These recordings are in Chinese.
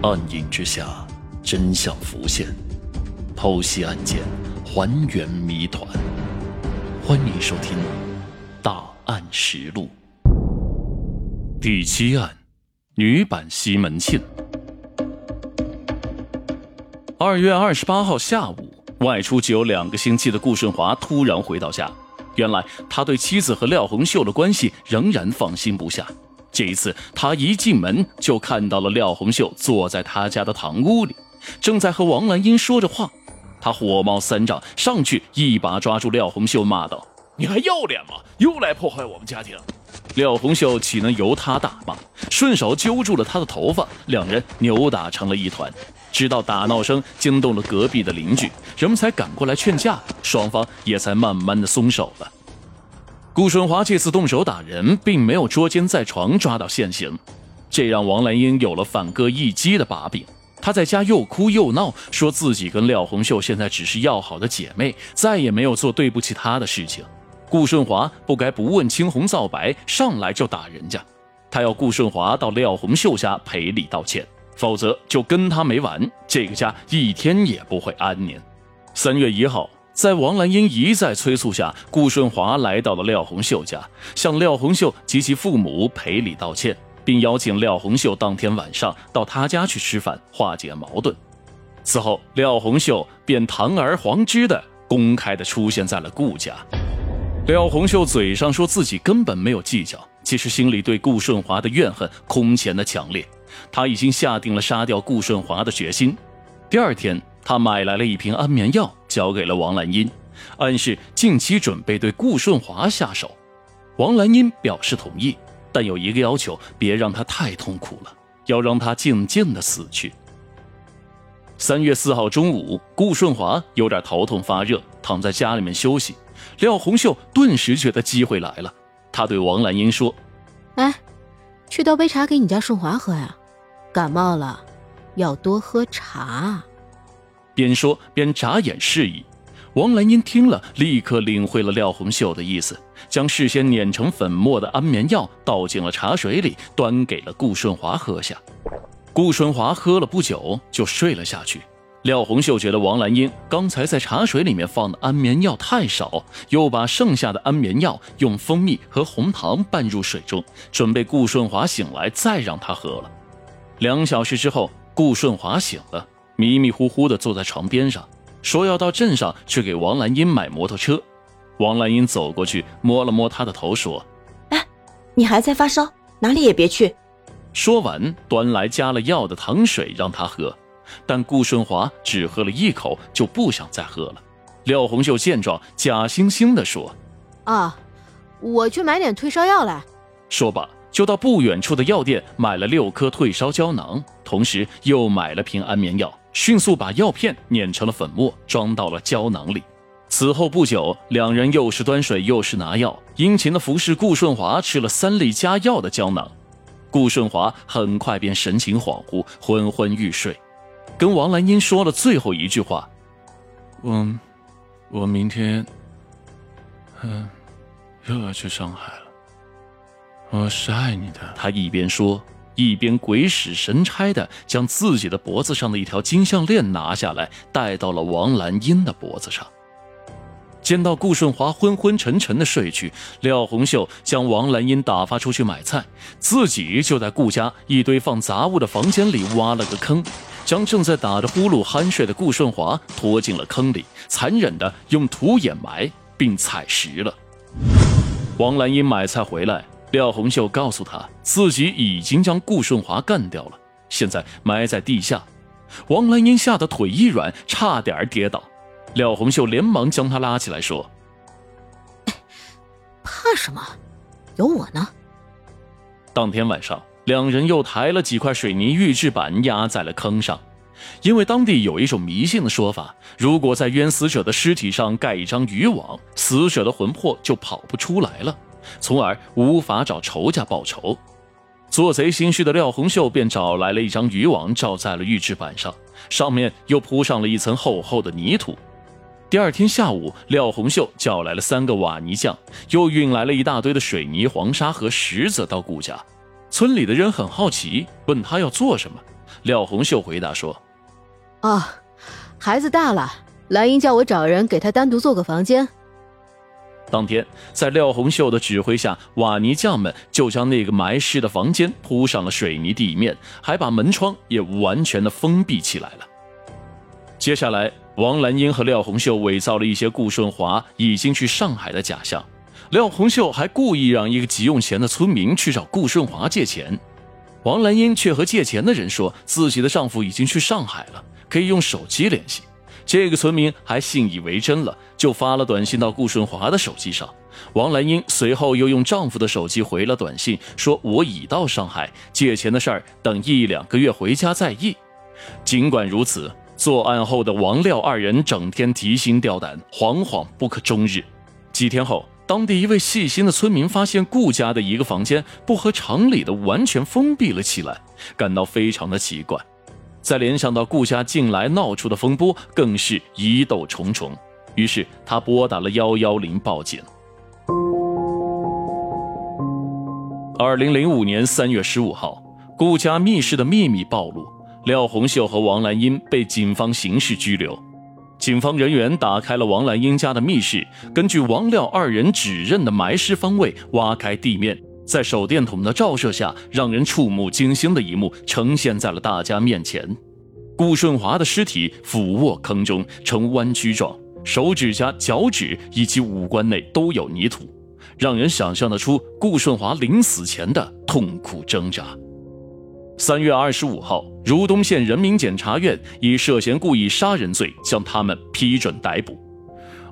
暗影之下，真相浮现，剖析案件，还原谜团。欢迎收听《大案实录》第七案：女版西门庆。二月二十八号下午，外出只有两个星期的顾顺华突然回到家。原来他对妻子和廖红秀的关系仍然放心不下。这一次，他一进门就看到了廖红秀坐在他家的堂屋里，正在和王兰英说着话。他火冒三丈，上去一把抓住廖红秀，骂道：“你还要脸吗？又来破坏我们家庭！”廖红秀岂能由他大骂，顺手揪住了他的头发，两人扭打成了一团。直到打闹声惊动了隔壁的邻居，人们才赶过来劝架，双方也才慢慢的松手了。顾顺华这次动手打人，并没有捉奸在床抓到现行，这让王兰英有了反戈一击的把柄。她在家又哭又闹，说自己跟廖红秀现在只是要好的姐妹，再也没有做对不起她的事情。顾顺华不该不问青红皂白，上来就打人家。他要顾顺华到廖红秀家赔礼道歉，否则就跟他没完，这个家一天也不会安宁。三月一号。在王兰英一再催促下，顾顺华来到了廖红秀家，向廖红秀及其父母赔礼道歉，并邀请廖红秀当天晚上到他家去吃饭，化解矛盾。此后，廖红秀便堂而皇之的公开的出现在了顾家。廖红秀嘴上说自己根本没有计较，其实心里对顾顺华的怨恨空前的强烈，他已经下定了杀掉顾顺华的决心。第二天。他买来了一瓶安眠药，交给了王兰英，暗示近期准备对顾顺华下手。王兰英表示同意，但有一个要求：别让他太痛苦了，要让他静静的死去。三月四号中午，顾顺华有点头痛发热，躺在家里面休息。廖红秀顿时觉得机会来了，他对王兰英说：“哎，去倒杯茶给你家顺华喝呀，感冒了要多喝茶。”边说边眨眼示意，王兰英听了，立刻领会了廖红秀的意思，将事先碾成粉末的安眠药倒进了茶水里，端给了顾顺华喝下。顾顺华喝了不久就睡了下去。廖红秀觉得王兰英刚才在茶水里面放的安眠药太少，又把剩下的安眠药用蜂蜜和红糖拌入水中，准备顾顺华醒来再让他喝了。两小时之后，顾顺华醒了。迷迷糊糊地坐在床边上，说要到镇上去给王兰英买摩托车。王兰英走过去摸了摸他的头，说：“哎，你还在发烧，哪里也别去。”说完，端来加了药的糖水让他喝，但顾顺华只喝了一口就不想再喝了。廖红秀见状，假惺惺地说：“啊，我去买点退烧药来。”说罢。就到不远处的药店买了六颗退烧胶囊，同时又买了瓶安眠药，迅速把药片碾成了粉末，装到了胶囊里。此后不久，两人又是端水又是拿药，殷勤的服侍顾顺华吃了三粒加药的胶囊。顾顺华很快便神情恍惚，昏昏欲睡，跟王兰英说了最后一句话：“我，我明天，嗯，又要去上海了。”我是爱你的。他一边说，一边鬼使神差的将自己的脖子上的一条金项链拿下来，戴到了王兰英的脖子上。见到顾顺华昏昏沉沉的睡去，廖红秀将王兰英打发出去买菜，自己就在顾家一堆放杂物的房间里挖了个坑，将正在打着呼噜酣睡的顾顺华拖进了坑里，残忍的用土掩埋并踩实了。王兰英买菜回来。廖红秀告诉他，自己已经将顾顺华干掉了，现在埋在地下。王兰英吓得腿一软，差点跌倒。廖红秀连忙将他拉起来，说：“怕什么？有我呢。”当天晚上，两人又抬了几块水泥预制板压在了坑上，因为当地有一种迷信的说法：如果在冤死者的尸体上盖一张渔网，死者的魂魄就跑不出来了。从而无法找仇家报仇，做贼心虚的廖红秀便找来了一张渔网，罩在了预制板上，上面又铺上了一层厚厚的泥土。第二天下午，廖红秀叫来了三个瓦泥匠，又运来了一大堆的水泥、黄沙和石子到顾家。村里的人很好奇，问他要做什么。廖红秀回答说：“哦，孩子大了，兰英叫我找人给他单独做个房间。”当天，在廖红秀的指挥下，瓦泥匠们就将那个埋尸的房间铺上了水泥地面，还把门窗也完全的封闭起来了。接下来，王兰英和廖红秀伪造了一些顾顺华已经去上海的假象。廖红秀还故意让一个急用钱的村民去找顾顺华借钱，王兰英却和借钱的人说自己的丈夫已经去上海了，可以用手机联系。这个村民还信以为真了，就发了短信到顾顺华的手机上。王兰英随后又用丈夫的手机回了短信，说：“我已到上海，借钱的事儿等一两个月回家再议。”尽管如此，作案后的王廖二人整天提心吊胆，惶惶不可终日。几天后，当地一位细心的村民发现顾家的一个房间不合常理的完全封闭了起来，感到非常的奇怪。再联想到顾家近来闹出的风波，更是疑窦重重。于是他拨打了幺幺零报警。二零零五年三月十五号，顾家密室的秘密暴露，廖红秀和王兰英被警方刑事拘留。警方人员打开了王兰英家的密室，根据王廖二人指认的埋尸方位，挖开地面。在手电筒的照射下，让人触目惊心的一幕呈现在了大家面前：顾顺华的尸体俯卧坑中，呈弯曲状，手指甲、脚趾以及五官内都有泥土，让人想象得出顾顺华临死前的痛苦挣扎。三月二十五号，如东县人民检察院以涉嫌故意杀人罪将他们批准逮捕。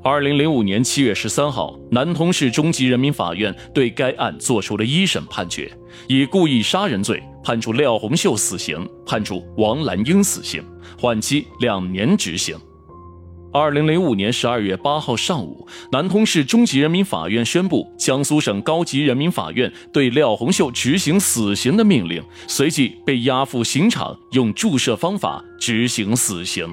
二零零五年七月十三号，南通市中级人民法院对该案作出了一审判决，以故意杀人罪判处廖红秀死刑，判处王兰英死刑，缓期两年执行。二零零五年十二月八号上午，南通市中级人民法院宣布江苏省高级人民法院对廖红秀执行死刑的命令，随即被押赴刑场，用注射方法执行死刑。